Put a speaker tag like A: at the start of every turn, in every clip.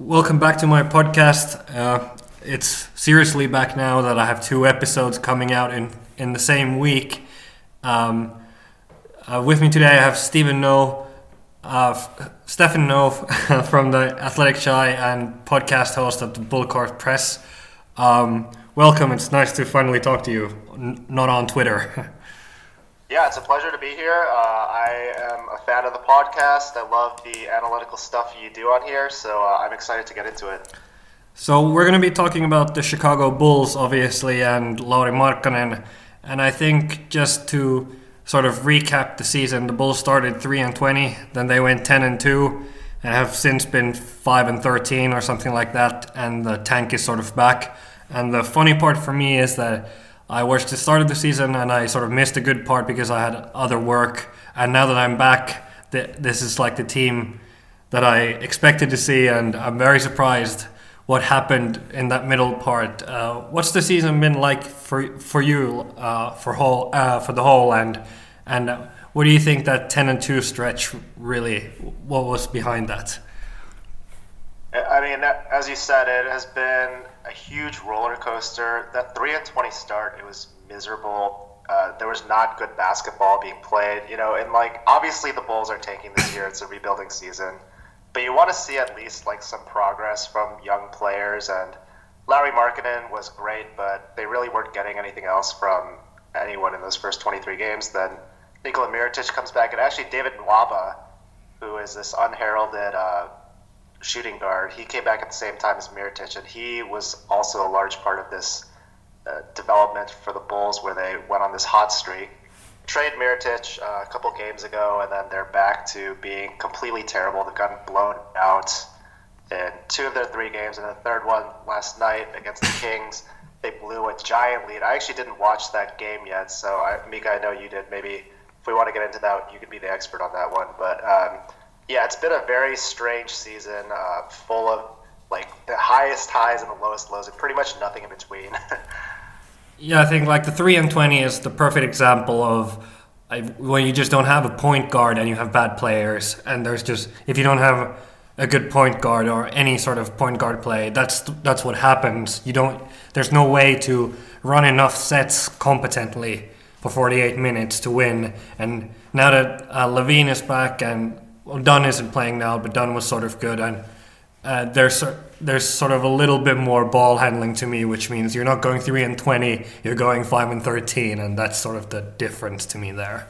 A: Welcome back to my podcast. Uh, it's seriously back now that I have two episodes coming out in, in the same week. Um, uh, with me today, I have Stephen Noh, uh, Stefan Noh from the Athletic Shy and podcast host of the Bullcourt Press. Um, welcome. It's nice to finally talk to you, n- not on Twitter.
B: Yeah, it's a pleasure to be here. Uh, I am a fan of the podcast. I love the analytical stuff you do on here, so uh, I'm excited to get into it.
A: So we're going to be talking about the Chicago Bulls, obviously, and Lauri Markkanen. And I think just to sort of recap the season, the Bulls started three and twenty, then they went ten and two, and have since been five and thirteen or something like that. And the tank is sort of back. And the funny part for me is that I watched the start of the season and I sort of missed a good part because I had other work. And now that I'm back, th- this is like the team that I expected to see, and I'm very surprised what happened in that middle part. Uh, what's the season been like for for you uh, for whole uh, for the whole and and what do you think that ten and two stretch really what was behind that?
B: I mean, as you said, it has been a huge roller coaster. That three and twenty start, it was miserable. Uh, there was not good basketball being played. You know, and like obviously the Bulls are tanking this year. It's a rebuilding season, but you want to see at least like some progress from young players. And Lauri Markkanen was great, but they really weren't getting anything else from anyone in those first 23 games. Then Nikola Mirotic comes back, and actually David Nwaba, who is this unheralded. Uh, shooting guard. He came back at the same time as Mirotic, and he was also a large part of this uh, development for the Bulls, where they went on this hot streak. Trade Mirotic uh, a couple games ago, and then they're back to being completely terrible. They've gotten blown out in two of their three games, and the third one last night against the Kings. They blew a giant lead. I actually didn't watch that game yet, so I, Mika, I know you did. Maybe if we want to get into that, you could be the expert on that one. But um, yeah, it's been a very strange season, uh, full of like the highest highs and the lowest lows, and pretty much nothing in between.
A: yeah, I think like the three and twenty is the perfect example of when you just don't have a point guard and you have bad players, and there's just if you don't have a good point guard or any sort of point guard play, that's that's what happens. You don't. There's no way to run enough sets competently for 48 minutes to win. And now that uh, LaVine is back and well, Dunn isn't playing now, but Dunn was sort of good, and uh, there's there's sort of a little bit more ball handling to me, which means you're not going three and twenty, you're going five and thirteen, and that's sort of the difference to me there.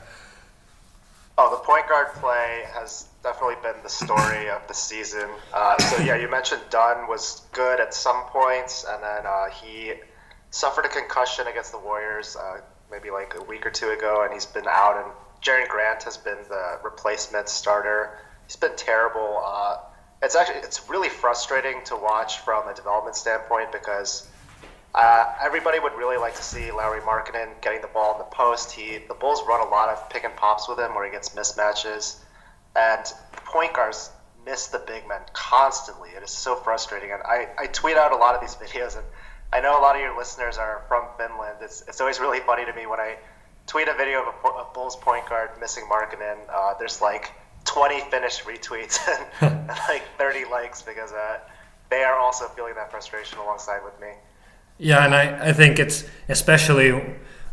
B: Oh, the point guard play has definitely been the story of the season. Uh, so yeah, you mentioned Dunn was good at some points, and then uh, he suffered a concussion against the Warriors uh, maybe like a week or two ago, and he's been out and Jerian Grant has been the replacement starter. He's been terrible. Uh, it's actually it's really frustrating to watch from a development standpoint because uh, everybody would really like to see Lauri Markkanen getting the ball in the post. He the Bulls run a lot of pick and pops with him where he gets mismatches, and point guards miss the big men constantly. It is so frustrating, and I, I tweet out a lot of these videos, and I know a lot of your listeners are from Finland. It's it's always really funny to me when I tweet a video of a, a Bulls point guard missing Markkanen. Uh, there's like 20 Finnish retweets and, like 30 likes because uh, they are also feeling that frustration alongside with me.
A: Yeah, and I, I think it's especially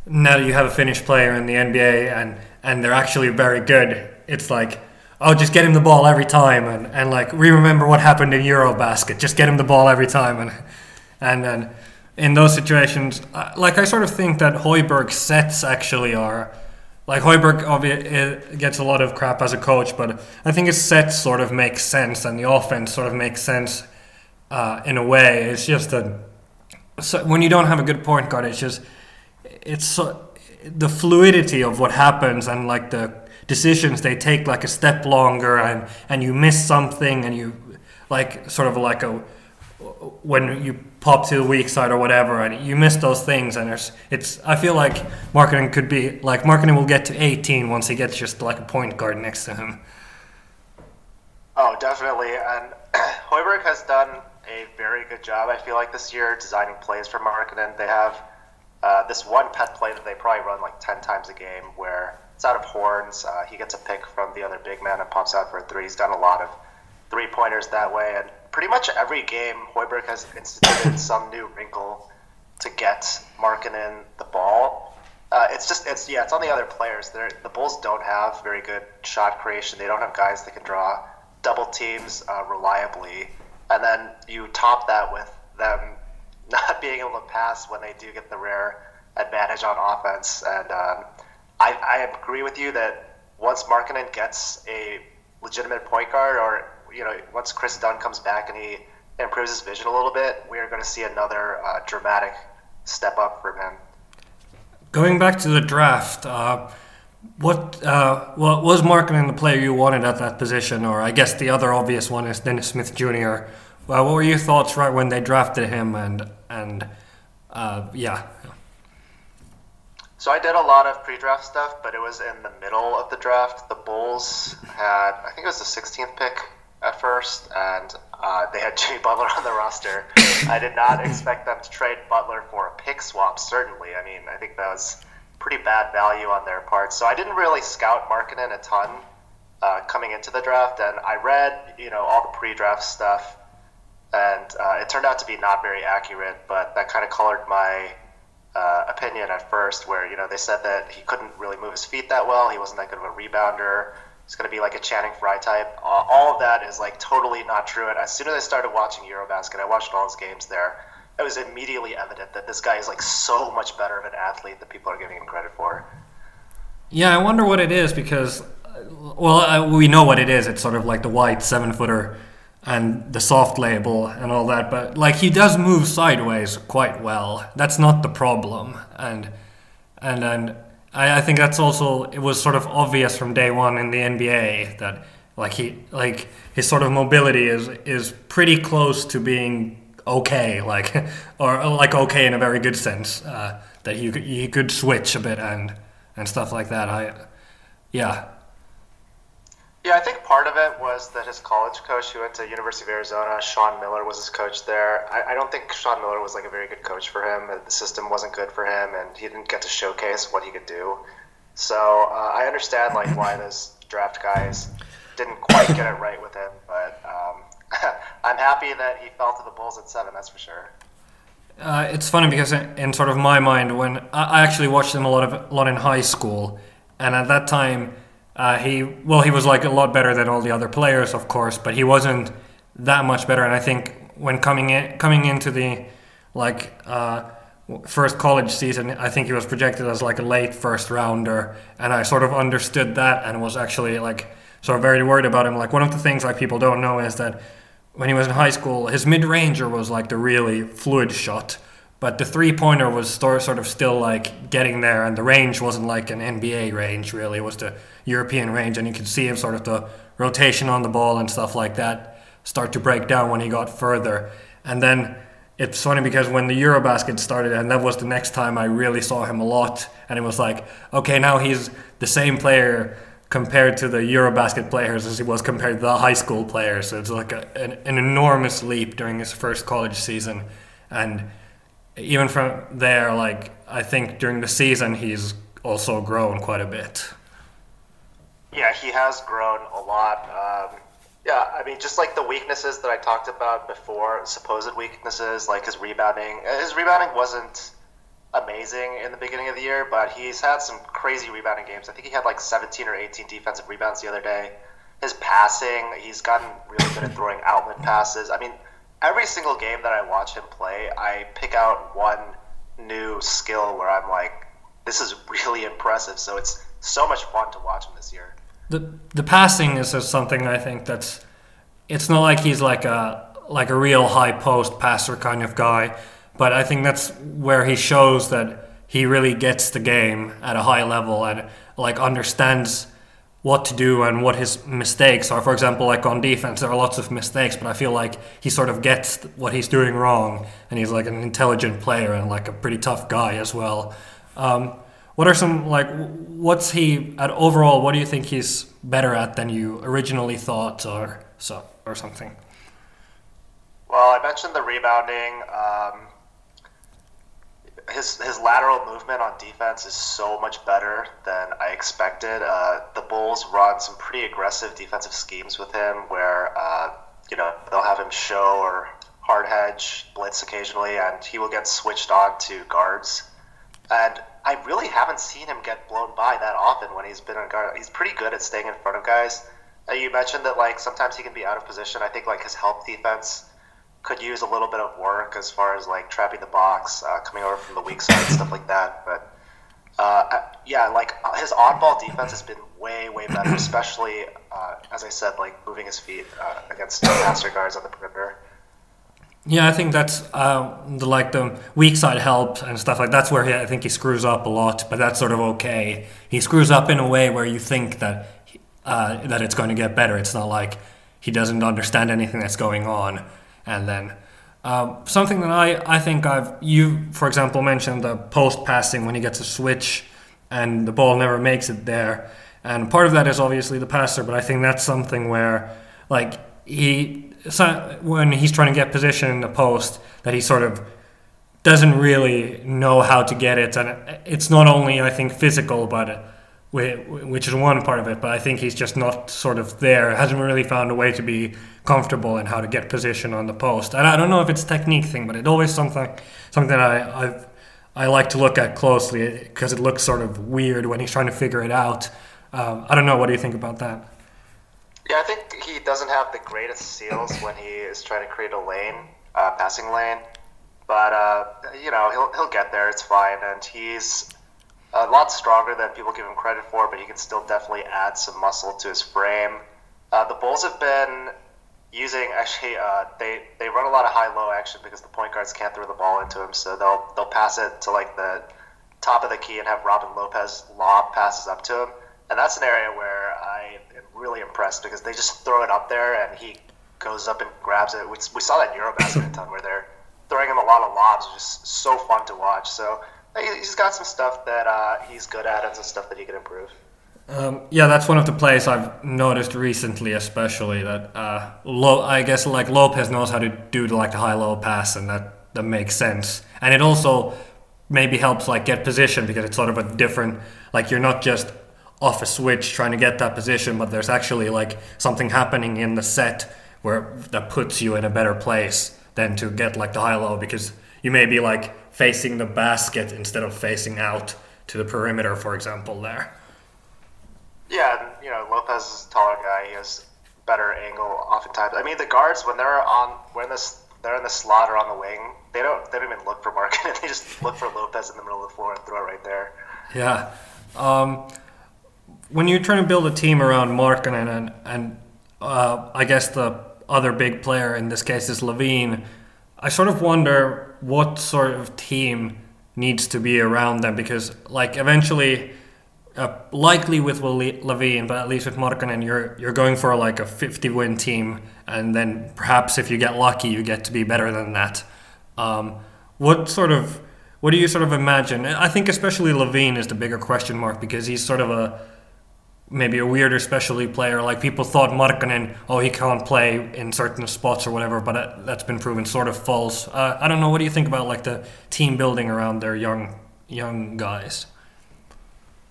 A: now that you have a Finnish player in the NBA and, and they're actually very good, it's like, oh, just get him the ball every time. And, and like, we remember what happened in Eurobasket. Just get him the ball every time. And, and then in those situations, like I sort of think that Hoiberg's sets actually are like Hoiberg gets a lot of crap as a coach, but I think his sets sort of make sense and the offense sort of makes sense uh, in a way. It's just that so when you don't have a good point guard, it's just it's so, the fluidity of what happens and like the decisions they take like a step longer and and you miss something and you like sort of like a when you pop to the weak side or whatever, and you miss those things. And there's, it's. I feel like Markkanen could be like Markkanen will get to 18 once he gets just like a point guard next to him.
B: Oh, definitely. And Hoiberg has done a very good job. I feel like this year designing plays for Markkanen. They have uh, this one pet play that they probably run like 10 times a game where it's out of horns. Uh, he gets a pick from the other big man and pops out for a three. He's done a lot of three pointers that way and pretty much every game, Hoiberg has instituted some new wrinkle to get Markkanen the ball. Uh, it's just it's yeah, it's on the other players. They're, the Bulls don't have very good shot creation. They don't have guys that can draw double teams uh, reliably, and then you top that with them not being able to pass when they do get the rare advantage on offense. And um, I, I agree with you that once Markkanen gets a legitimate point guard, or you know, once Kris Dunn comes back and he improves his vision a little bit, we are going to see another uh, dramatic step up from him.
A: Going back to the draft, uh, what uh, what was Markkanen the player you wanted at that position, or I guess the other obvious one is Dennis Smith Jr. Well, what were your thoughts right when they drafted him, and and uh, yeah.
B: So I did a lot of pre-draft stuff, but it was in the middle of the draft. The Bulls had, I think it was the 16th pick at first, and uh, they had Jimmy Butler on the roster. I did not expect them to trade Butler for a pick swap. Certainly, I mean, I think that was pretty bad value on their part. So I didn't really scout Markkanen a ton uh, coming into the draft, and I read, you know, all the pre-draft stuff, and uh, it turned out to be not very accurate. But that kind of colored my uh, opinion at first, where you know they said that he couldn't really move his feet that well. He wasn't that good of a rebounder. He's going to be like a Channing Frye type. Uh, all of that is like totally not true. And as soon as I started watching EuroBasket, I watched all his games there. It was immediately evident that this guy is like so much better of an athlete than people are giving him credit for.
A: Yeah, I wonder what it is because, well, uh, we know what it is. It's sort of like the white seven footer and the soft label and all that. But like he does move sideways quite well. That's not the problem. And and and I, I think that's also it was sort of obvious from day one in the NBA that like he like his sort of mobility is is pretty close to being okay like or like okay in a very good sense uh, that he he could switch a bit and and stuff like that. I yeah
B: yeah, I think part of it was that his college coach, who went to University of Arizona, Sean Miller, was his coach there. I, I, don't think Sean Miller was like a very good coach for him. The system wasn't good for him, and he didn't get to showcase what he could do. So uh, I understand like why those draft guys didn't quite get it right with him, but um, I'm happy that he fell to the Bulls at seven. That's for sure.
A: Uh, it's funny because in sort of my mind, when I actually watched him a lot of a lot in high school, and at that time uh, he well, he was like a lot better than all the other players, of course, but he wasn't that much better. And I think when coming in coming into the like uh, first college season, I think he was projected as like a late first rounder, and I sort of understood that and was actually like sort of very worried about him. Like one of the things like people don't know is that when he was in high school, his mid ranger was like the really fluid shot but the three pointer was sort of still like getting there, and the range wasn't like an NBA range really. It was the European range, and you could see him sort of the rotation on the ball and stuff like that start to break down when he got further. And then it's funny because when the Eurobasket started, and that was the next time I really saw him a lot, and it was like, okay, now he's the same player compared to the Eurobasket players as he was compared to the high school players. So it's like a, an, an enormous leap during his first college season, and even from there, like I think during the season he's also grown quite a bit.
B: Yeah, he has grown a lot. Um, yeah, I mean, just like the weaknesses that I talked about before, supposed weaknesses like his rebounding. His rebounding wasn't amazing in the beginning of the year, but he's had some crazy rebounding games. I think he had like 17 or 18 defensive rebounds the other day. His passing, he's gotten really good at throwing outlet passes. I mean, every single game that I watch him play, I pick out one new skill where I'm like, this is really impressive. So it's so much fun to watch him this year.
A: The the passing is something I think that's it's not like he's like a like a real high post passer kind of guy, but I think that's where he shows that he really gets the game at a high level and like understands what to do and what his mistakes are. For example, like on defense, there are lots of mistakes, but I feel like he sort of gets what he's doing wrong, and he's like an intelligent player and like a pretty tough guy as well. Um, what are some like what's he at overall? What do you think he's better at than you originally thought, or so or something?
B: Well, I mentioned the rebounding. Um, his his lateral movement on defense is so much better than I expected. Uh, the Bulls run some pretty aggressive defensive schemes with him, where uh, you know, they'll have him show or hard hedge, blitz occasionally, and he will get switched on to guards. And I really haven't seen him get blown by that often when he's been on guard. He's pretty good at staying in front of guys. Uh, you mentioned that like sometimes he can be out of position. I think like his help defense could use a little bit of work as far as like trapping the box, uh, coming over from the weak side, stuff like that. But uh, yeah, like his oddball defense has been way, way better, especially uh, as I said, like moving his feet uh, against master guards on the perimeter.
A: Yeah, I think that's uh, the like the weak side help and stuff like that's where he, I think he screws up a lot, but that's sort of okay. He screws up in a way where you think that uh, that it's going to get better. It's not like he doesn't understand anything that's going on, and then. Um, something that I, I think I've you for example mentioned the post passing when he gets a switch and the ball never makes it there and part of that is obviously the passer but I think that's something where like he when he's trying to get position in the post that he sort of doesn't really know how to get it, and it's not only I think physical, but which is one part of it. But I think he's just not sort of there. Hasn't really found a way to be comfortable in how to get position on the post. And I don't know if it's technique thing, but it's always something something I I've, I like to look at closely because it looks sort of weird when he's trying to figure it out. Um, I don't know. What do you think about that?
B: Yeah, I think he doesn't have the greatest seals when he is trying to create a lane, uh, passing lane. But uh, you know, he'll he'll get there. It's fine, and he's a lot stronger than people give him credit for. But he can still definitely add some muscle to his frame. Uh, the Bulls have been using actually uh, they they run a lot of high low action because the point guards can't throw the ball into him, so they'll they'll pass it to like the top of the key and have Robin Lopez lob passes up to him, and that's an area where I am really impressed because they just throw it up there and he goes up and grabs it. We, we saw that in Eurobasket ton where they're throwing him a lot of lobs. Just so fun to watch. So he's got some stuff that uh, he's good at and some stuff that he can improve.
A: Um, yeah, that's one of the plays I've noticed recently, especially that uh, Lo- I guess like Lopez knows how to do like the high low pass, and that that makes sense. And it also maybe helps like get position because it's sort of a different like you're not just off a switch trying to get that position, but there's actually like something happening in the set where that puts you in a better place than to get like the high low because you may be like facing the basket instead of facing out to the perimeter, for example, there.
B: Yeah, you know, Lopez is a taller guy. He has better angle oftentimes. I mean, the guards when they're on when this they're in the slot or on the wing, they don't they don't even look for Markkanen. they just look for Lopez in the middle of the floor and throw it right there.
A: Yeah. Um, when you're trying to build a team around Markkanen and and uh, I guess the other big player in this case is LaVine, I sort of wonder what sort of team needs to be around them because like eventually. Uh, likely with LaVine, but at least with Markkanen, you're you're going for like a 50 win team, and then perhaps if you get lucky, you get to be better than that. Um, what sort of what do you sort of imagine? I think especially LaVine is the bigger question mark because he's sort of a maybe a weirder specialty player. Like people thought Markkanen, oh, he can't play in certain spots or whatever, but that's been proven sort of false. Uh, I don't know. What do you think about like the team building around their young young guys?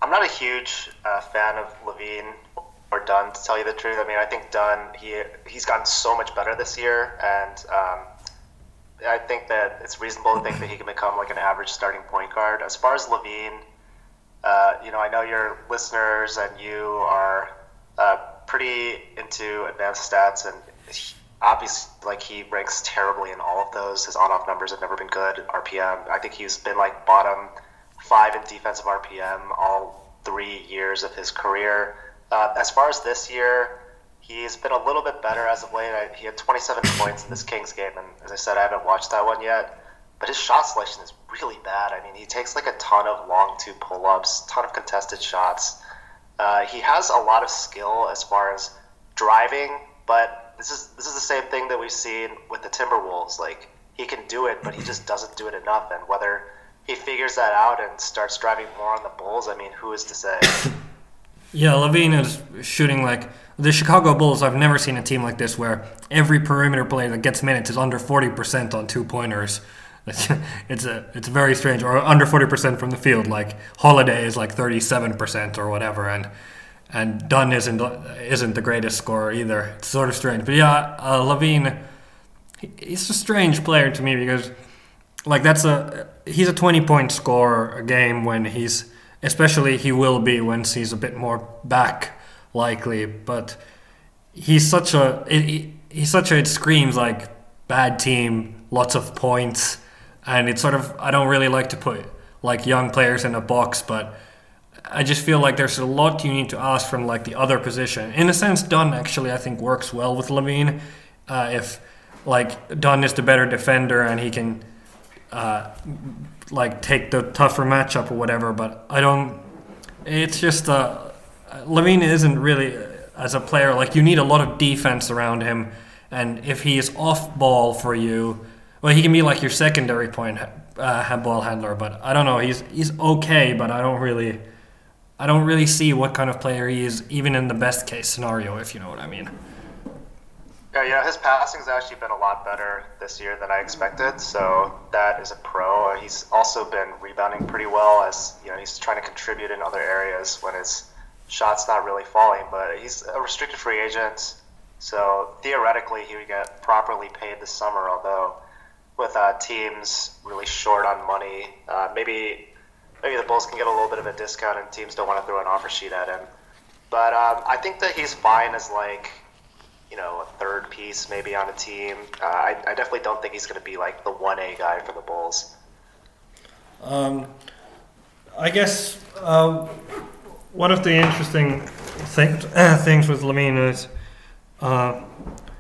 B: I'm not a huge uh, fan of LaVine or Dunn, to tell you the truth. I mean, I think Dunn he he's gotten so much better this year, and um, I think that it's reasonable to think that he can become like an average starting point guard. As far as LaVine, uh, you know, I know your listeners and you are uh, pretty into advanced stats, and obviously, like he ranks terribly in all of those. His on-off numbers have never been good. RPM, I think he's been like bottom five in defensive RPM all three years of his career. Uh, as far as this year, he's been a little bit better as of late. I, he had 27 points in this Kings game, and as I said, I haven't watched that one yet but his shot selection is really bad. I mean, he takes like a ton of long two pull ups, ton of contested shots. Uh, he has a lot of skill as far as driving, but this is this is the same thing that we've seen with the Timberwolves. Like he can do it, but he just doesn't do it enough. And whether he figures that out and starts driving more on the Bulls, I mean, who is to say?
A: Yeah, LaVine is shooting like the Chicago Bulls. I've never seen a team like this where every perimeter player that gets minutes is under forty percent on two pointers. It's, a it's very strange or under 40% from the field like Holiday is like 37% or whatever and and Dunn isn't isn't the greatest scorer either. It's sort of strange, but yeah, uh, LaVine, he's a strange player to me because like that's a he's a 20 point scorer a game when he's especially he will be once he's a bit more back likely but he's such a it, he's such a it screams like bad team lots of points and it's sort of I don't really like to put like young players in a box but I just feel like there's a lot you need to ask from like the other position. In a sense Dunn actually I think works well with LaVine uh, if like Dunn is the better defender and he can uh, like take the tougher matchup or whatever. But I don't. It's just uh, LaVine isn't really as a player like you need a lot of defense around him, and if he is off ball for you, well, he can be like your secondary point uh, ball handler. But I don't know. He's he's okay, but I don't really. I don't really see what kind of player he is, even in the best case scenario, if you know what I mean.
B: Yeah, yeah, his passing's actually been a lot better this year than I expected, so that is a pro. He's also been rebounding pretty well as you know he's trying to contribute in other areas when his shot's not really falling. But he's a restricted free agent, so theoretically he would get properly paid this summer. Although with uh, teams really short on money, uh, maybe maybe the Bulls can get a little bit of a discount, and teams don't want to throw an offer sheet at him. But um, I think that he's fine as like you know, a third piece maybe on a team. Uh, I, I definitely don't think he's going to be like the 1A guy for the Bulls.
A: Um, I guess uh, one of the interesting things with LaVine is, uh,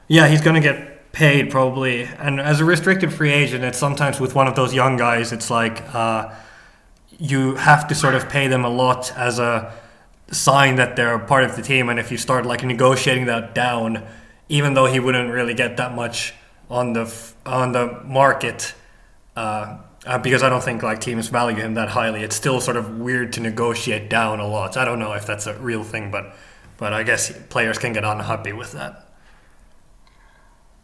A: yeah, he's going to get paid probably. And as a restricted free agent, it's sometimes with one of those young guys, it's like uh, you have to sort of pay them a lot as a sign that they're part of the team. And if you start like negotiating that down, even though he wouldn't really get that much on the on the market, uh, uh, because I don't think like teams value him that highly. It's still sort of weird to negotiate down a lot. I don't know if that's a real thing, but but I guess players can get unhappy with that.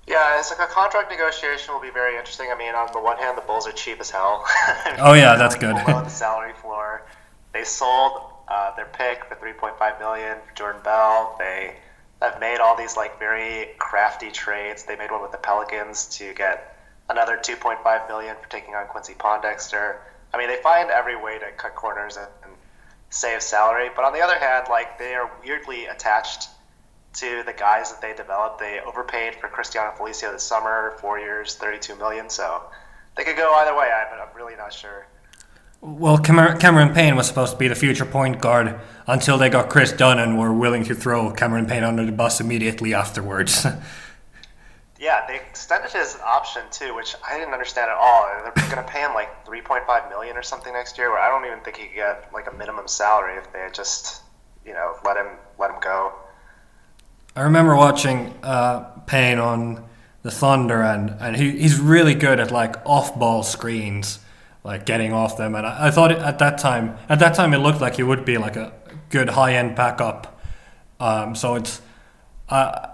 B: Yeah, it's like a contract negotiation will be very interesting. I mean, on the one hand, the Bulls are cheap as hell.
A: I mean, oh yeah, that's good.
B: Below the salary floor, they sold uh, their pick for 3.5 million for Jordan Bell. They have made all these like very crafty trades. They made one with the Pelicans to get another 2.5 million for taking on Quincy Pondexter. I mean, they find every way to cut corners and, and save salary. But on the other hand, like they are weirdly attached to the guys that they developed. They overpaid for Cristiano Felicio this summer, four years, 32 million. So they could go either way. I'm, I'm really not sure.
A: Well, Cameron Payne was supposed to be the future point guard until they got Kris Dunn and were willing to throw Cameron Payne under the bus immediately afterwards.
B: yeah, they extended his option too, which I didn't understand at all. They're going to pay him like 3.5 million or something next year, where I don't even think he could get like a minimum salary if they had just, you know, let him let him go.
A: I remember watching uh, Payne on the Thunder, and and he, he's really good at like off-ball screens like getting off them. And I, I thought at that time, at that time, it looked like he would be like a good high end backup. Um, so it's, uh,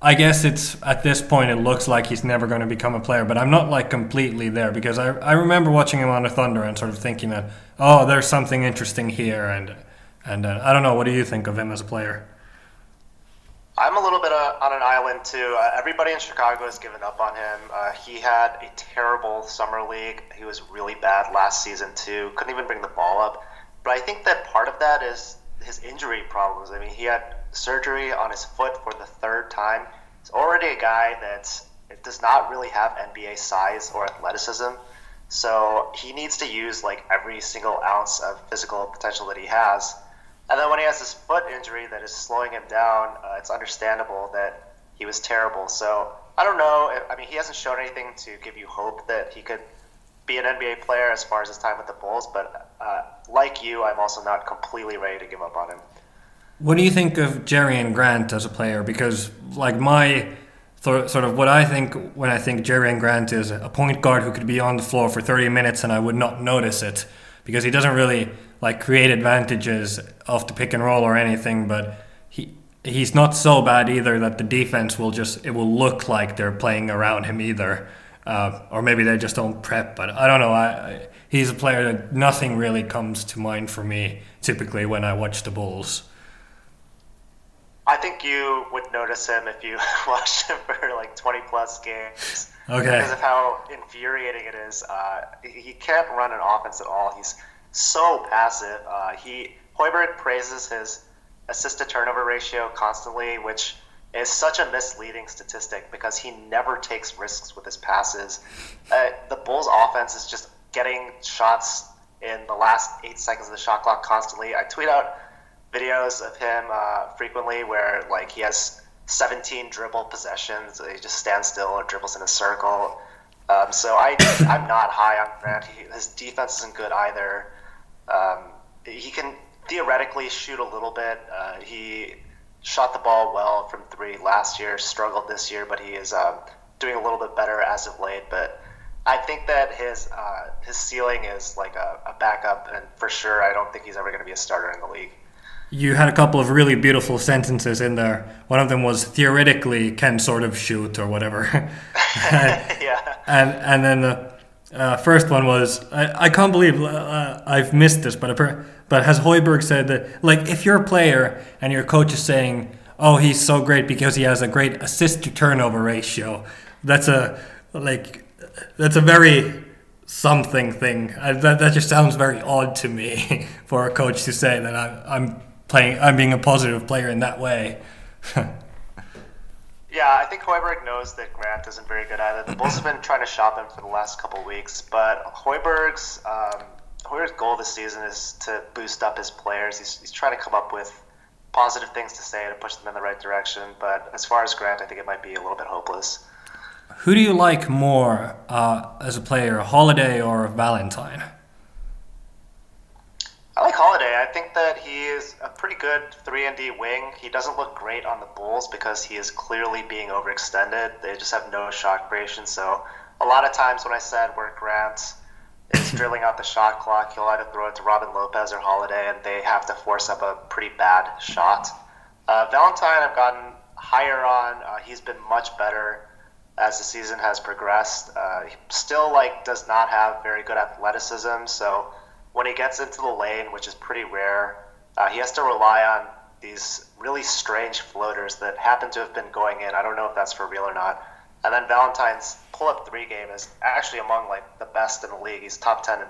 A: I guess it's at this point it looks like he's never going to become a player. But I'm not like completely there because I I remember watching him on the Thunder and sort of thinking that oh there's something interesting here and and uh, I don't know what do you think of him as a player.
B: I'm a little bit uh, on an island too. Uh, everybody in Chicago has given up on him. Uh, he had a terrible summer league. He was really bad last season too. Couldn't even bring the ball up. But I think that part of that is his injury problems. I mean, he had surgery on his foot for the third time. He's already a guy that does not really have NBA size or athleticism. So he needs to use like every single ounce of physical potential that he has and then when he has this foot injury that is slowing him down, uh, it's understandable that he was terrible. So I don't know. I mean, he hasn't shown anything to give you hope that he could be an NBA player as far as his time with the Bulls. But uh, like you, I'm also not completely ready to give up on him.
A: What do you think of Jerian Grant as a player? Because like my sort of what I think when I think Jerian Grant is a point guard who could be on the floor for 30 minutes and I would not notice it because he doesn't really like create advantages off the pick and roll or anything, but he he's not so bad either that the defense will just it will look like they're playing around him either, uh, or maybe they just don't prep. But I don't know. I, I, he's a player that nothing really comes to mind for me typically when I watch the Bulls.
B: I think you would notice him if you watched him for like 20 plus games.
A: Okay.
B: Because of how infuriating it is. Uh, he can't run an offense at all. He's so passive. Uh, he Hoiberg praises his assist to turnover ratio constantly, which is such a misleading statistic because he never takes risks with his passes. Uh, the Bulls' offense is just getting shots in the last eight seconds of the shot clock constantly. I tweet out videos of him uh, frequently where like he has 17 dribble possessions. He just stands still or dribbles in a circle. Um, so I I'm not high on Grant. He, his defense isn't good either. Um, he can theoretically shoot a little bit. Uh, he shot the ball well from three last year. Struggled this year, but he is um, doing a little bit better as of late. But I think that his uh, his ceiling is like a, a backup, and for sure, I don't think he's ever going to be a starter in the league.
A: You had a couple of really beautiful sentences in there. One of them was theoretically can sort of shoot or whatever.
B: yeah.
A: And and then the uh, first one was I, I can't believe uh, I've missed this, but but has Hoiberg said that like if you're a player and your coach is saying oh he's so great because he has a great assist to turnover ratio, that's a like that's a very something thing. I, that, that just sounds very odd to me for a coach to say that I, I'm playing, I'm being a positive player in that way.
B: yeah, I think Hoiberg knows that Grant isn't very good either. The Bulls have been trying to shop him for the last couple weeks, but Hoiberg's um, Hoiberg's goal this season is to boost up his players. He's, he's trying to come up with positive things to say to push them in the right direction. But as far as Grant, I think it might be a little bit hopeless.
A: Who do you like more uh, as a player, Holiday or Valentine?
B: I like Holiday. I think that he is a pretty good 3 and D wing. He doesn't look great on the Bulls because he is clearly being overextended. They just have no shot creation. So a lot of times when I said where Grant is drilling out the shot clock, he'll either throw it to Robin Lopez or Holiday, and they have to force up a pretty bad shot. Uh, Valentine, I've gotten higher on. Uh, he's been much better as the season has progressed. Uh, he still like does not have very good athleticism, so when he gets into the lane, which is pretty rare, uh, he has to rely on these really strange floaters that happen to have been going in. I don't know if that's for real or not. And then Valentine's pull-up three game is actually among like the best in the league. He's top ten in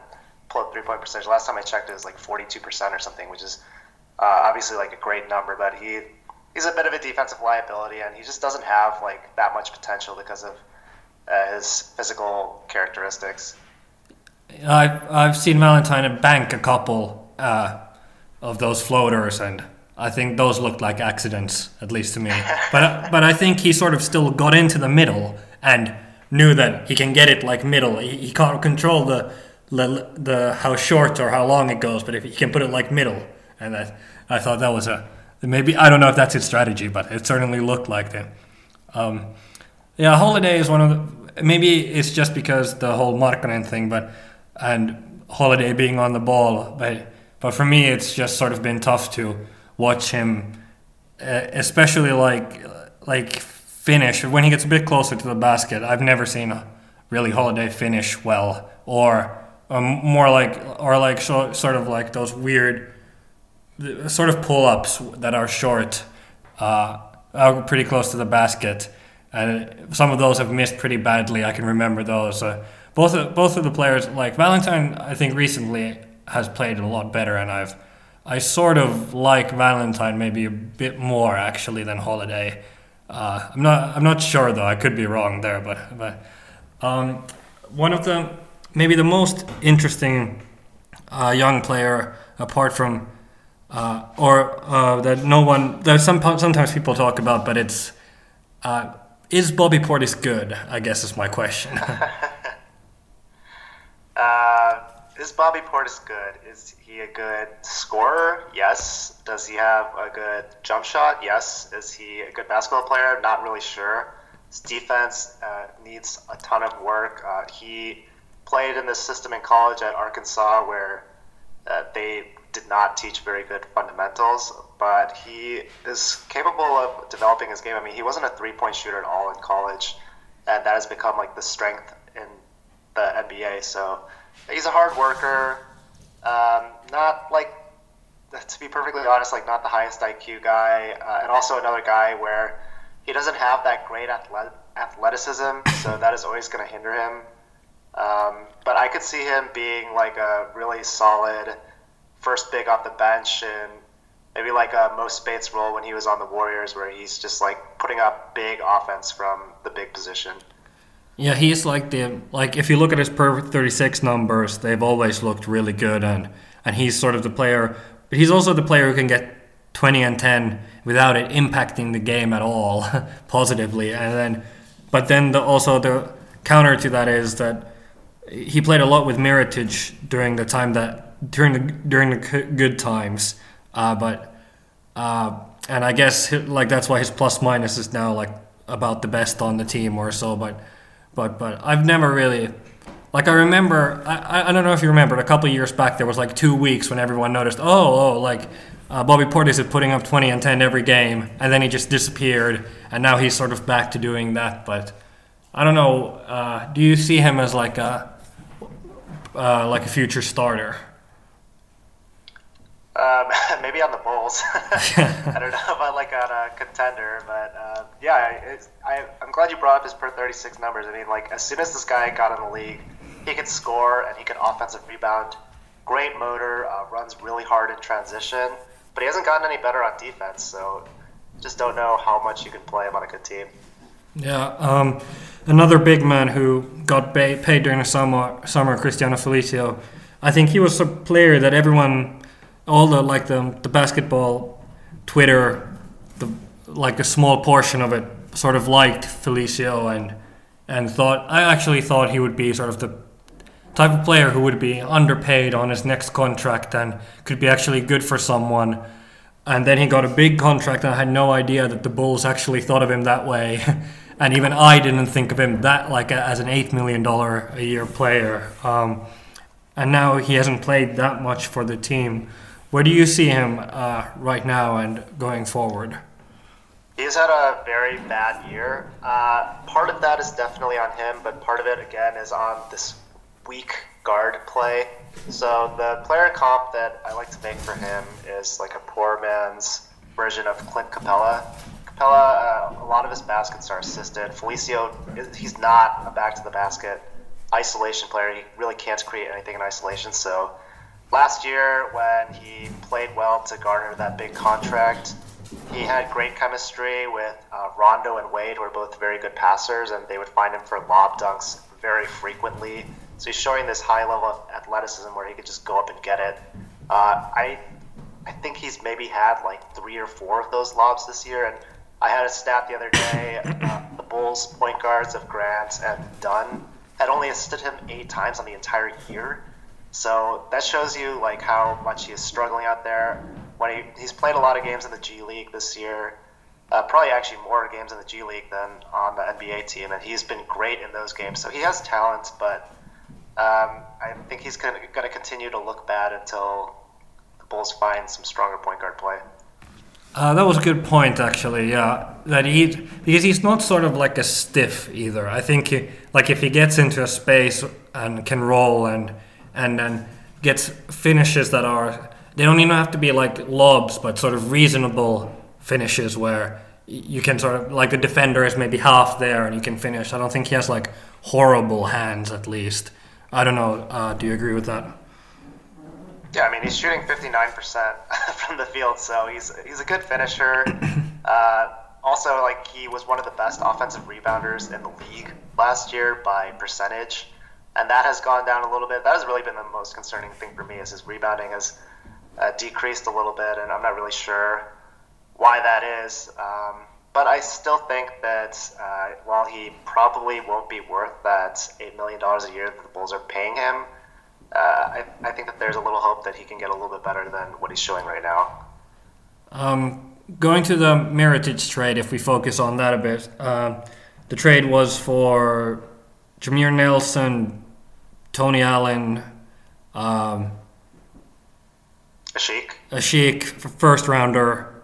B: pull-up three-point percentage. Last time I checked, it was like 42 percent or something, which is uh, obviously like a great number. But he he's a bit of a defensive liability, and he just doesn't have like that much potential because of uh, his physical characteristics.
A: I've I've seen Valentine bank a couple uh, of those floaters, and I think those looked like accidents, at least to me. but but I think he sort of still got into the middle and knew that he can get it like middle. He, he can't control the, the the how short or how long it goes, but if he can put it like middle, and I I thought that was a maybe I don't know if that's his strategy, but it certainly looked like that. Um, yeah, Holiday is one of the, maybe it's just because the whole Markkanen thing, but and Holiday being on the ball. But but for me, it's just sort of been tough to watch him, uh, especially like like finish when he gets a bit closer to the basket. I've never seen a really Holiday finish well, or, or more like or like so, sort of like those weird sort of pull ups that are short, uh, are pretty close to the basket. And some of those have missed pretty badly. I can remember those. Uh, both of, both of the players like Valentine I think recently has played a lot better and I've I sort of like Valentine maybe a bit more actually than Holiday. Uh, I'm not I'm not sure though I could be wrong there but but um, one of the maybe the most interesting uh, young player apart from uh, or uh, that no one that some sometimes people talk about but it's uh, is Bobby Portis good I guess is my question.
B: Is Bobby Portis good? Is he a good scorer? Yes. Does he have a good jump shot? Yes. Is he a good basketball player? Not really sure. His defense uh, needs a ton of work. Uh, he played in this system in college at Arkansas where uh, they did not teach very good fundamentals, but he is capable of developing his game. I mean, he wasn't a three point shooter at all in college, and that has become like the strength in the NBA. So he's a hard worker. Um, not like to be perfectly honest, like not the highest IQ guy, uh, and also another guy where he doesn't have that great athlet- athleticism, so that is always going to hinder him. Um, but I could see him being like a really solid first big off the bench and maybe like a Mo Speights role when he was on the Warriors, where he's just like putting up big offense from the big position.
A: Yeah, he's like the like if you look at his per 36 numbers, they've always looked really good and and he's sort of the player but he's also the player who can get 20 and 10 without it impacting the game at all positively and then but then the, also the counter to that is that he played a lot with Mirotic during the time that during the during the good times uh, but uh, and I guess like that's why his plus minus is now like about the best on the team or so but but but I've never really like I remember I, I don't know if you remember a couple years back there was like two weeks when everyone noticed oh oh like uh, Bobby Portis is putting up 20 and 10 every game and then he just disappeared and now he's sort of back to doing that but I don't know uh, do you see him as like a uh, like a future starter
B: um, maybe on the Bulls. I don't know about like on a contender, but uh, yeah, I, I'm glad you brought up his per 36 numbers. I mean, like as soon as this guy got in the league, he could score and he could offensive rebound. Great motor, uh, runs really hard in transition, but he hasn't gotten any better on defense. So just don't know how much you can play him on a good team.
A: Yeah, um, another big man who got paid during the summer, summer Cristiano Felicio. I think he was a player that everyone all the like the the basketball Twitter, the like a small portion of it sort of liked Felicio and and thought I actually thought he would be sort of the type of player who would be underpaid on his next contract and could be actually good for someone. And then he got a big contract, and I had no idea that the Bulls actually thought of him that way. and even I didn't think of him that like a, as an eight million dollar a year player. Um, and now he hasn't played that much for the team. Where do you see him uh, right now and going forward?
B: He's had a very bad year. Uh, part of that is definitely on him, but part of it again is on this weak guard play. So the player comp that I like to make for him is like a poor man's version of Clint Capela. Capella, uh, a lot of his baskets are assisted. Felicio, he's not a back to the basket isolation player. He really can't create anything in isolation. So last year when he played well to garner that big contract, he had great chemistry with uh, Rondo and Wade, who are both very good passers, and they would find him for lob dunks very frequently. So he's showing this high level of athleticism where he could just go up and get it. Uh, I I think he's maybe had like three or four of those lobs this year, and I had a stat the other day. Uh, the Bulls point guards of Grant and Dunn had only assisted him eight times on the entire year. So that shows you like how much he is struggling out there. When he, he's played a lot of games in the G League this year, uh, probably actually more games in the G League than on the NBA team, and he's been great in those games. So he has talent, but um, I think he's going to continue to look bad until the Bulls find some stronger point guard play.
A: Uh, that was a good point, actually. Yeah, that he because he's not sort of like a stiff either. I think he, like if he gets into a space and can roll and and then gets finishes that are they don't even have to be like lobs, but sort of reasonable finishes where you can sort of like the defender is maybe half there and you can finish. I don't think he has like horrible hands at least. I don't know. Uh, do you agree with that?
B: Yeah, I mean he's shooting 59% from the field, so he's he's a good finisher. Uh, also, like he was one of the best offensive rebounders in the league last year by percentage and that has gone down a little bit. That has really been the most concerning thing for me is his rebounding has uh, decreased a little bit, and I'm not really sure why that is. Um, but I still think that uh, while he probably won't be worth that eight million dollars a year that the Bulls are paying him, uh, I, I, think that there's a little hope that he can get a little bit better than what he's showing right now.
A: Um, going to the Mirotic trade, if we focus on that a bit, uh, the trade was for Jameer Nelson, Tony Allen, um,
B: Asik,
A: Asik, first rounder,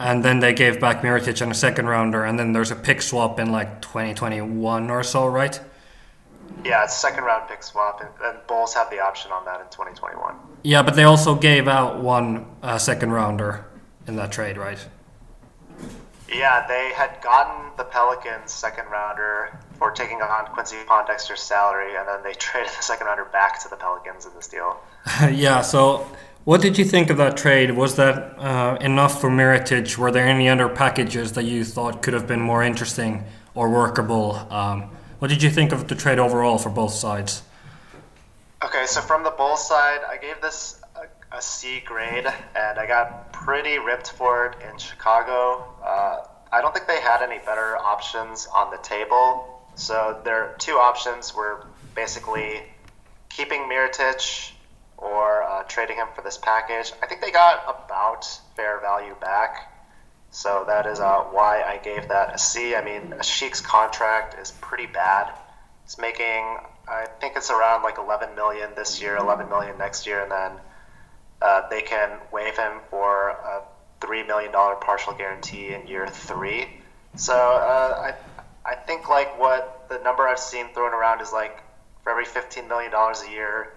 A: and then they gave back Mirotic on a second rounder, and then there's a pick swap in like 2021 or so, right?
B: Yeah, it's second round pick swap, and, and Bulls have the option on that in 2021.
A: Yeah, but they also gave out one uh, second rounder in that trade, right?
B: Yeah, they had gotten the Pelicans second rounder for taking on Quincy Pondexter's salary, and then they traded the second rounder back to the Pelicans in this deal.
A: yeah, so what did you think of that trade? Was that uh, enough for Mirotic? Were there any other packages that you thought could have been more interesting or workable? Um, what did you think of the trade overall for both sides?
B: Okay, so from the Bulls side, I gave this a, a C grade, and I got pretty ripped for it in Chicago. Uh, I don't think they had any better options on the table. So their two options were basically keeping Mirotic or uh, trading him for this package. I think they got about fair value back. So that is uh, why I gave that a C. I mean, Asik's contract is pretty bad. It's making, I think it's around like 11 million this year, 11 million next year, and then uh, they can waive him for a three million dollar partial guarantee in year three. So uh, I, I think like what the number I've seen thrown around is like for every 15 million dollars a year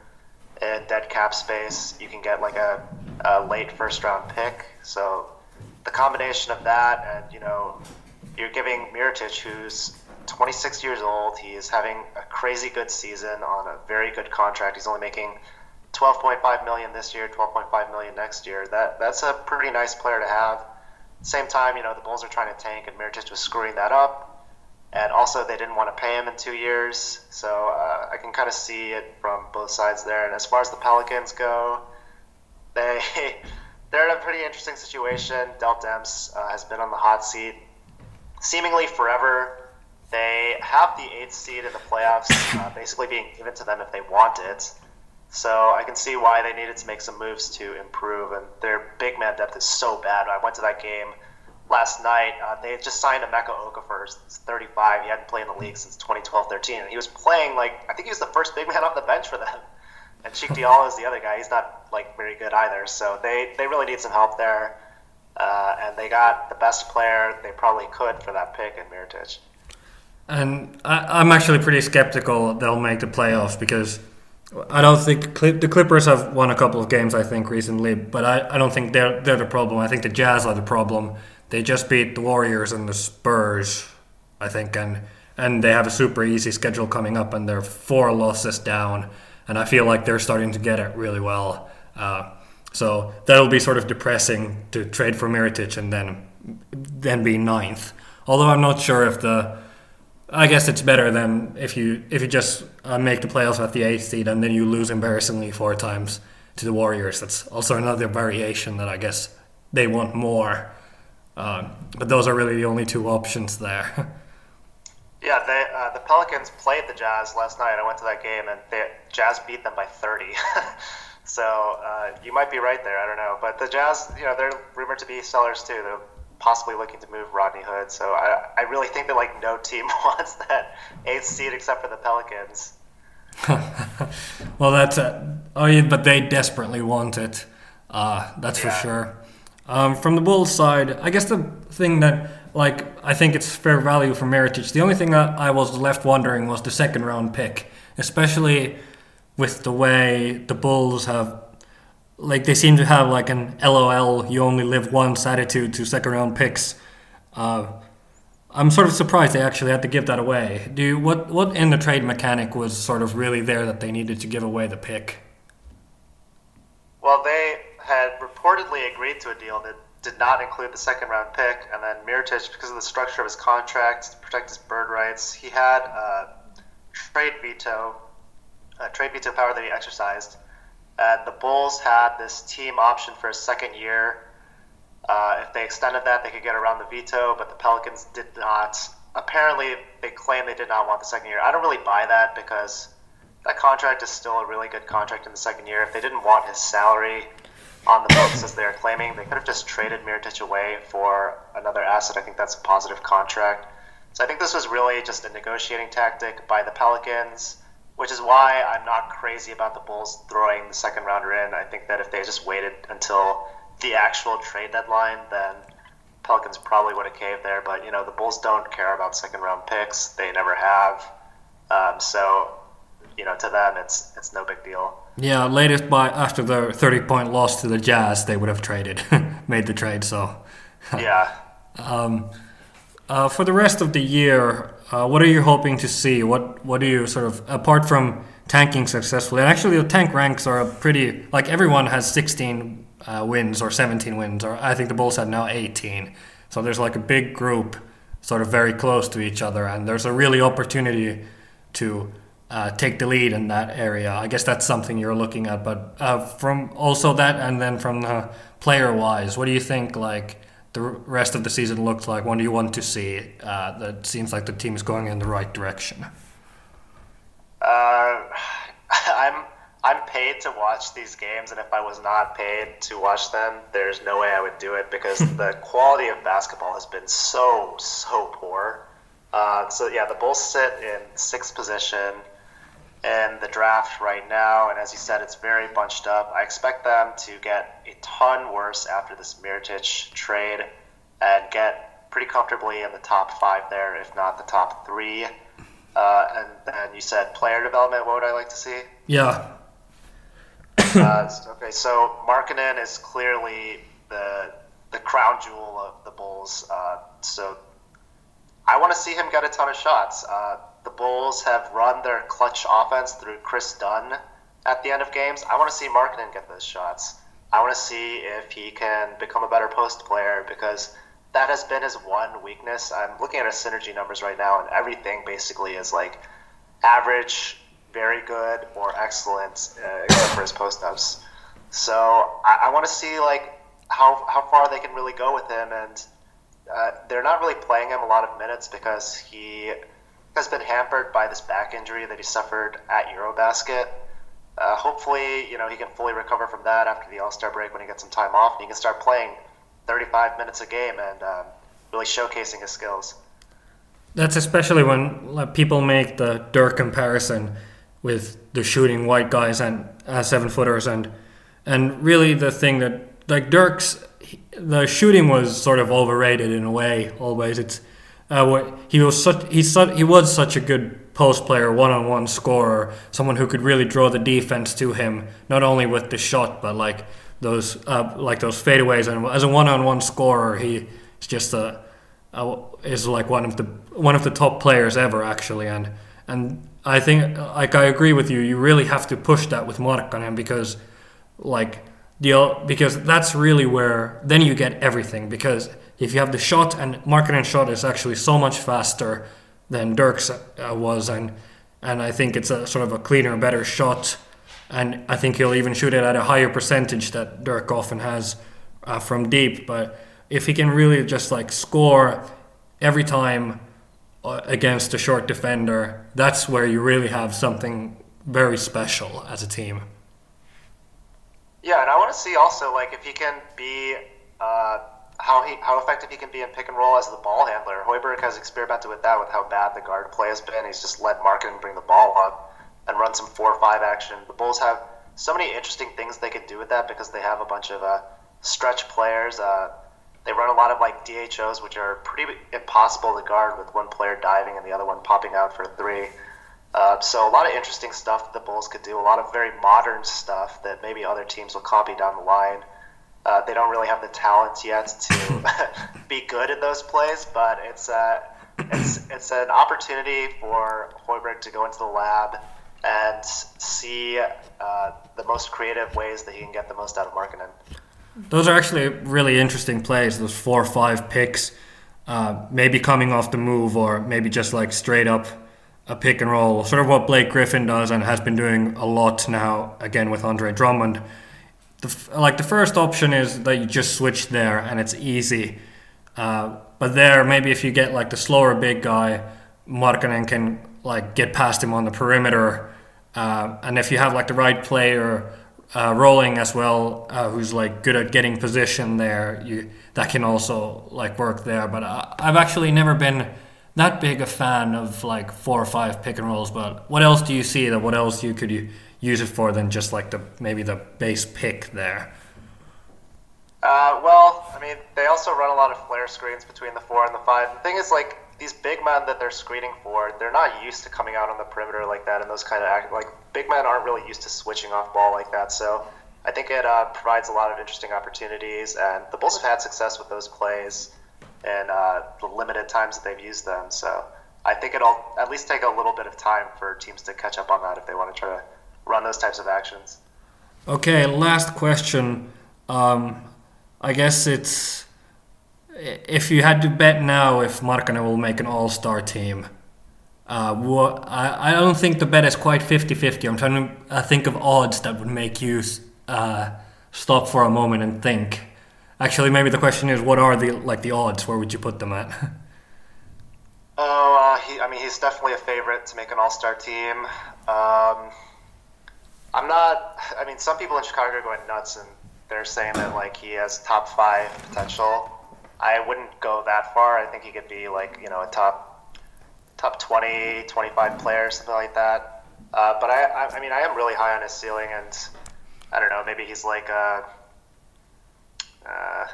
B: in dead cap space, you can get like a, a late first round pick. So the combination of that and you know you're giving Mirotic, who's 26 years old, he is having a crazy good season on a very good contract. He's only making 12.5 million this year, 12.5 million next year. That that's a pretty nice player to have. Same time, you know, the Bulls are trying to tank, and Mirotic was screwing that up. And also, they didn't want to pay him in two years, so uh, I can kind of see it from both sides there. And as far as the Pelicans go, they they're in a pretty interesting situation. Dell Demps uh, has been on the hot seat seemingly forever. They have the eighth seed in the playoffs, uh, basically being given to them if they want it. So I can see why they needed to make some moves to improve, and their big man depth is so bad. I went to that game last night. Uh, they just signed Emeka Okafor, 35. He hadn't played in the league since 2012-13, and he was playing like I think he was the first big man off the bench for them. And Cheick Diallo is the other guy. He's not like very good either. So they they really need some help there, uh, and they got the best player they probably could for that pick in Mirotic.
A: And I, I'm actually pretty skeptical they'll make the playoffs because I don't think the Clippers have won a couple of games, I think, recently, but I, I don't think they're, they're the problem. I think the Jazz are the problem. They just beat the Warriors and the Spurs, I think, and, and they have a super easy schedule coming up, and they're four losses down, and I feel like they're starting to get it really well. Uh, so that'll be sort of depressing to trade for Mirotic and then then be ninth. Although I'm not sure if the I guess it's better than if you if you just uh, make the playoffs at the eighth seed and then you lose embarrassingly four times to the Warriors. That's also another variation that I guess they want more. Uh, but those are really the only two options there.
B: yeah, they, uh, the Pelicans played the Jazz last night. I went to that game and the Jazz beat them by 30. so uh, you might be right there. I don't know, but the Jazz, you know, they're rumored to be sellers too. They're possibly looking to move Rodney Hood. So I, I really think that like no team wants that eighth seed except for the Pelicans.
A: well, that's a, oh yeah, but they desperately want it. Uh, that's yeah. for sure. Um, from the Bulls side, I guess the thing that like I think it's fair value for Mirotic. The only thing that I was left wondering was the second round pick, especially with the way the Bulls have like they seem to have like an LOL, you only live once attitude to second round picks. Uh, I'm sort of surprised they actually had to give that away. Do you, what what in the trade mechanic was sort of really there that they needed to give away the pick?
B: Well, they had reportedly agreed to a deal that did not include the second round pick, and then Mirotic, because of the structure of his contract to protect his bird rights, he had a trade veto, a trade veto power that he exercised uh, the Bulls had this team option for a second year. Uh, if they extended that, they could get around the veto, but the Pelicans did not. Apparently, they claim they did not want the second year. I don't really buy that because that contract is still a really good contract in the second year. If they didn't want his salary on the books as they are claiming, they could have just traded Mirotic away for another asset. I think that's a positive contract. So I think this was really just a negotiating tactic by the Pelicans which is why I'm not crazy about the Bulls throwing the second rounder in. I think that if they just waited until the actual trade deadline, then Pelicans probably would have caved there. But you know, the Bulls don't care about second round picks; they never have. Um, so you know, to them, it's it's no big deal.
A: Yeah, latest by after the 30 point loss to the Jazz, they would have traded, made the trade. So,
B: yeah.
A: Um, uh, for the rest of the year, uh, what are you hoping to see? What what do you sort of apart from tanking successfully? And actually, the tank ranks are pretty like everyone has 16 uh, wins or 17 wins, or I think the Bulls have now 18. So there's like a big group, sort of very close to each other, and there's a really opportunity to uh, take the lead in that area. I guess that's something you're looking at. But uh, from also that, and then from the player wise, what do you think like the rest of the season looks like? What do you want to see? Uh, that seems like the team is going in the right direction.
B: Uh, I'm I'm paid to watch these games, and if I was not paid to watch them, there's no way I would do it because the quality of basketball has been so so poor. Uh, so yeah, the Bulls sit in sixth position in the draft right now, and as you said, it's very bunched up. I expect them to get a ton worse after this Mirotic trade and get pretty comfortably in the top five there, if not the top three. Uh, and then you said player development. What would I like to see?
A: Yeah.
B: uh, okay, so Markkanen is clearly the the crown jewel of the Bulls. Uh, so I want to see him get a ton of shots. Uh, the Bulls have run their clutch offense through Kris Dunn at the end of games. I want to see Markkanen get those shots. I want to see if he can become a better post player because that has been his one weakness. I'm looking at his synergy numbers right now, and everything basically is like average, very good, or excellent, uh, except for his post ups. So I, I want to see like how how far they can really go with him, and uh, they're not really playing him a lot of minutes because he has been hampered by this back injury that he suffered at Eurobasket. Uh, hopefully, you know, he can fully recover from that after the All Star break when he gets some time off, and he can start playing 35 minutes a game and um, really showcasing his skills.
A: That's especially when like, people make the Dirk comparison with the shooting white guys and uh, seven footers, and and really the thing that like Dirk's the shooting was sort of overrated in a way. Always, it's uh, he was such he he was such a good post player, one on one scorer, someone who could really draw the defense to him, not only with the shot but like those uh, like those fadeaways. And as a one on one scorer, he is just a, a, is like one of the one of the top players ever actually. And and I think like I agree with you. You really have to push that with Markkanen because like the because that's really where then you get everything because if you have the shot and Markkanen shot is actually so much faster than Dirk's uh, was and and I think it's a sort of a cleaner better shot and I think he'll even shoot it at a higher percentage that Dirk often has uh, from deep. But if he can really just like score every time uh, against a short defender that's where you really have something very special as a team.
B: Yeah and I want to see also like if he can be uh how he how effective he can be in pick and roll as the ball handler. Hoiberg has experimented with that with how bad the guard play has been. He's just let Markkanen bring the ball up and run some four or five action. The Bulls have so many interesting things they could do with that because they have a bunch of uh, stretch players. Uh, they run a lot of like DHOs, which are pretty impossible to guard with one player diving and the other one popping out for three. Uh, so a lot of interesting stuff that the Bulls could do. A lot of very modern stuff that maybe other teams will copy down the line. Uh, they don't really have the talent yet to be good in those plays, but it's uh, it's it's an opportunity for Hoiberg to go into the lab and see uh, the most creative ways that he can get the most out of Markkanen.
A: Those are actually really interesting plays. Those four or five picks, uh, maybe coming off the move, or maybe just like straight up a pick and roll, sort of what Blake Griffin does and has been doing a lot now. Again with Andre Drummond the, like the first option is that you just switch there and it's easy. Uh, but there, maybe if you get like the slower big guy, Markkanen can like get past him on the perimeter. Uh, and if you have like the right player uh, rolling as well, uh, who's like good at getting position there, you that can also like work there. But I, I've actually never been that big a fan of like four or five pick and rolls. But what else do you see that? What else you could you use it for than just like the maybe the base pick there?
B: Uh, well, I mean, they also run a lot of flare screens between the four and the five. The thing is, like, these big men that they're screening for, they're not used to coming out on the perimeter like that and those kind of act. Like big men aren't really used to switching off ball like that. So I think it uh, provides a lot of interesting opportunities, and the Bulls have had success with those plays and uh, the limited times that they've used them. So I think it'll at least take a little bit of time for teams to catch up on that if they want to try to run those types of actions.
A: Okay, last question. Um, I guess it's if you had to bet now if Markkanen will make an All Star team. Uh, what, I, I don't think the bet is quite 50-50. I'm trying to uh, think of odds that would make you uh, stop for a moment and think. Actually, maybe the question is, what are the like the odds? Where would you put them at?
B: Oh, uh, he, I mean, he's definitely a favorite to make an All Star team. Um, I'm not. I mean, some people in Chicago are going nuts and they're saying that like he has top five potential. I wouldn't go that far. I think he could be like you know a top top 20, 25 player, something like that. Uh, but I, I, I mean, I am really high on his ceiling, and I don't know. Maybe he's like a, uh,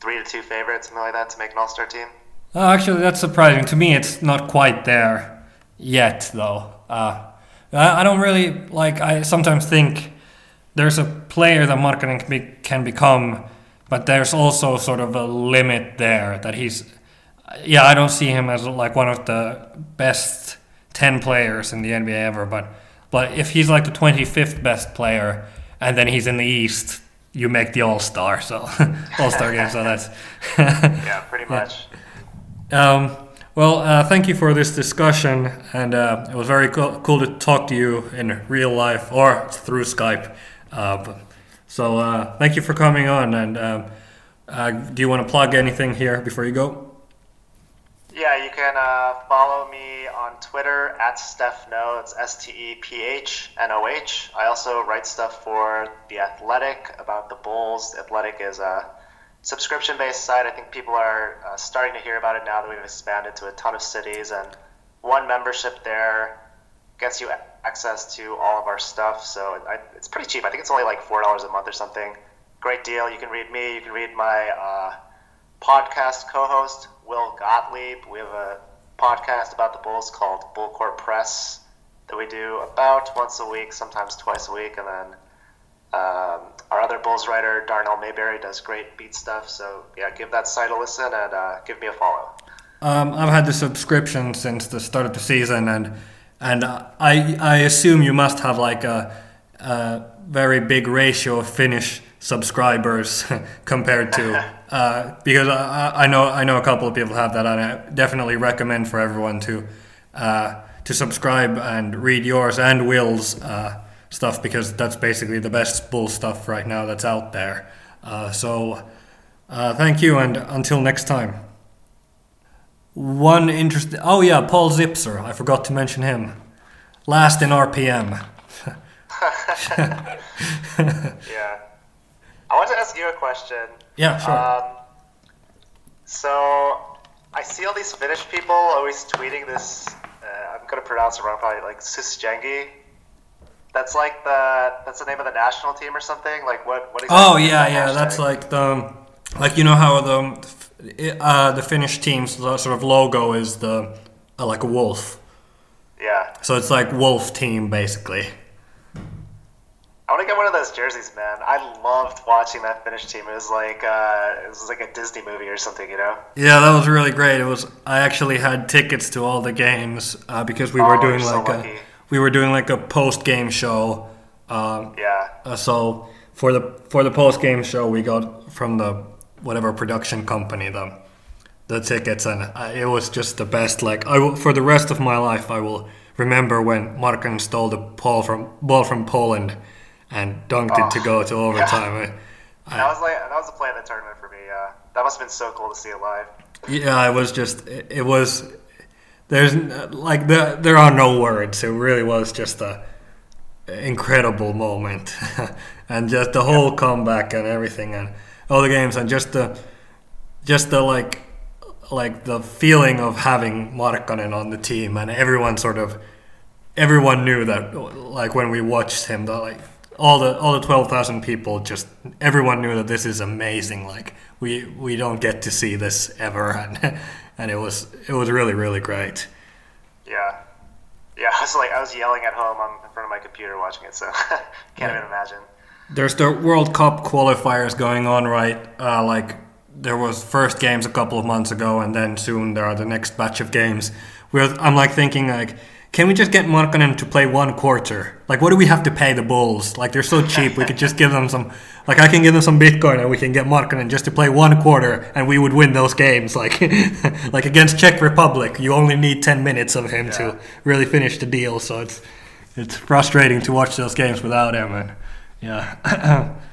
B: three to two favorite, something like that, to make an All Star team.
A: Oh, actually, that's surprising. To me, it's not quite there yet, though. Uh, I, I don't really like. I sometimes think there's a player that Markkanen can, be, can become, but there's also sort of a limit there that he's. Yeah, I don't see him as like one of the best ten players in the NBA ever, but but if he's like the 25th best player and then he's in the East, you make the All Star. So All Star game. So that's
B: yeah, pretty much.
A: Um, well, uh, thank you for this discussion, and uh, it was very cool, cool, to talk to you in real life or through Skype. Uh, so, uh, thank you for coming on. And um, uh, do you want to plug anything here before you go?
B: Yeah, you can uh, follow me on Twitter at StephNoh. It's S T E P H N O H. I also write stuff for The Athletic about the Bulls. The Athletic is a subscription based site. I think people are uh, starting to hear about it now that we've expanded to a ton of cities, and one membership there gets you access to all of our stuff. So I, it's pretty cheap. I think it's only like four dollars a month or something. Great deal. You can read me. You can read my uh, podcast co-host Will Gottlieb. We have a podcast about the Bulls called Bull Court Press that we do about once a week, sometimes twice a week, and then um, our other Bulls writer, Darnell Mayberry, does great beat stuff. So, yeah, give that site a listen and uh, give me a follow.
A: Um, I've had the subscription since the start of the season, and and I I assume you must have like a, a very big ratio of Finnish subscribers compared to uh, because I, I know I know a couple of people have that, and I definitely recommend for everyone to uh, to subscribe and read yours and Will's. Uh, stuff because that's basically the best bull stuff right now that's out there. Uh, so uh, thank you, and until next time. One interesting. Oh yeah, Paul Zipser. I forgot to mention him. Last in RPM.
B: yeah. I want to ask you a question.
A: Yeah, sure. Um,
B: so I see all these Finnish people always tweeting this. Uh, I'm gonna pronounce it wrong, probably like Susijengi that's like the that's the name of the national team or something. Like what? What? Exactly
A: oh yeah, yeah. That's like the like you know how the uh, the Finnish team's sort of logo is the uh, like a wolf.
B: Yeah.
A: So it's like wolf team basically.
B: I want to get one of those jerseys, man. I loved watching that Finnish team. It was like uh, it was like a Disney movie or something, you know?
A: Yeah, that was really great. It was. I actually had tickets to all the games uh, because we were oh, doing like so a we were doing like a post game show.
B: Um, yeah.
A: Uh, so for the for the post game show, we got from the whatever production company the the tickets, and it was just the best. Like I will, for the rest of my life, I will remember when Markkanen stole the ball from ball from Poland and dunked oh, it to go to overtime.
B: Yeah. I, that was like that was the play of the tournament for me. Yeah, that must have been so cool to see it live.
A: Yeah, it was just it, it was there's like the, there are no words. It really was just a incredible moment, and just the whole yeah. comeback and everything, and all the games, and just the just the like like the feeling of having Markkanen on the team, and everyone sort of everyone knew that like when we watched him, that like all the all the twelve thousand people just everyone knew that this is amazing. Like we we don't get to see this ever, and and it was it was really really great.
B: Yeah, yeah. I was like I was yelling at home. I'm in front of my computer watching it, so can't yeah. even imagine.
A: There's the World Cup qualifiers going on, right? Uh, like there was first games a couple of months ago, and then soon there are the next batch of games. Where I'm like thinking like can we just get Markkanen to play one quarter? Like, what do we have to pay the Bulls? Like, they're so cheap. we could just give them some. Like, I can give them some Bitcoin, and we can get Markkanen just to play one quarter, and we would win those games. Like, like against Czech Republic, you only need ten minutes of him yeah. to really finish the deal. So it's it's frustrating to watch those games without him. And yeah.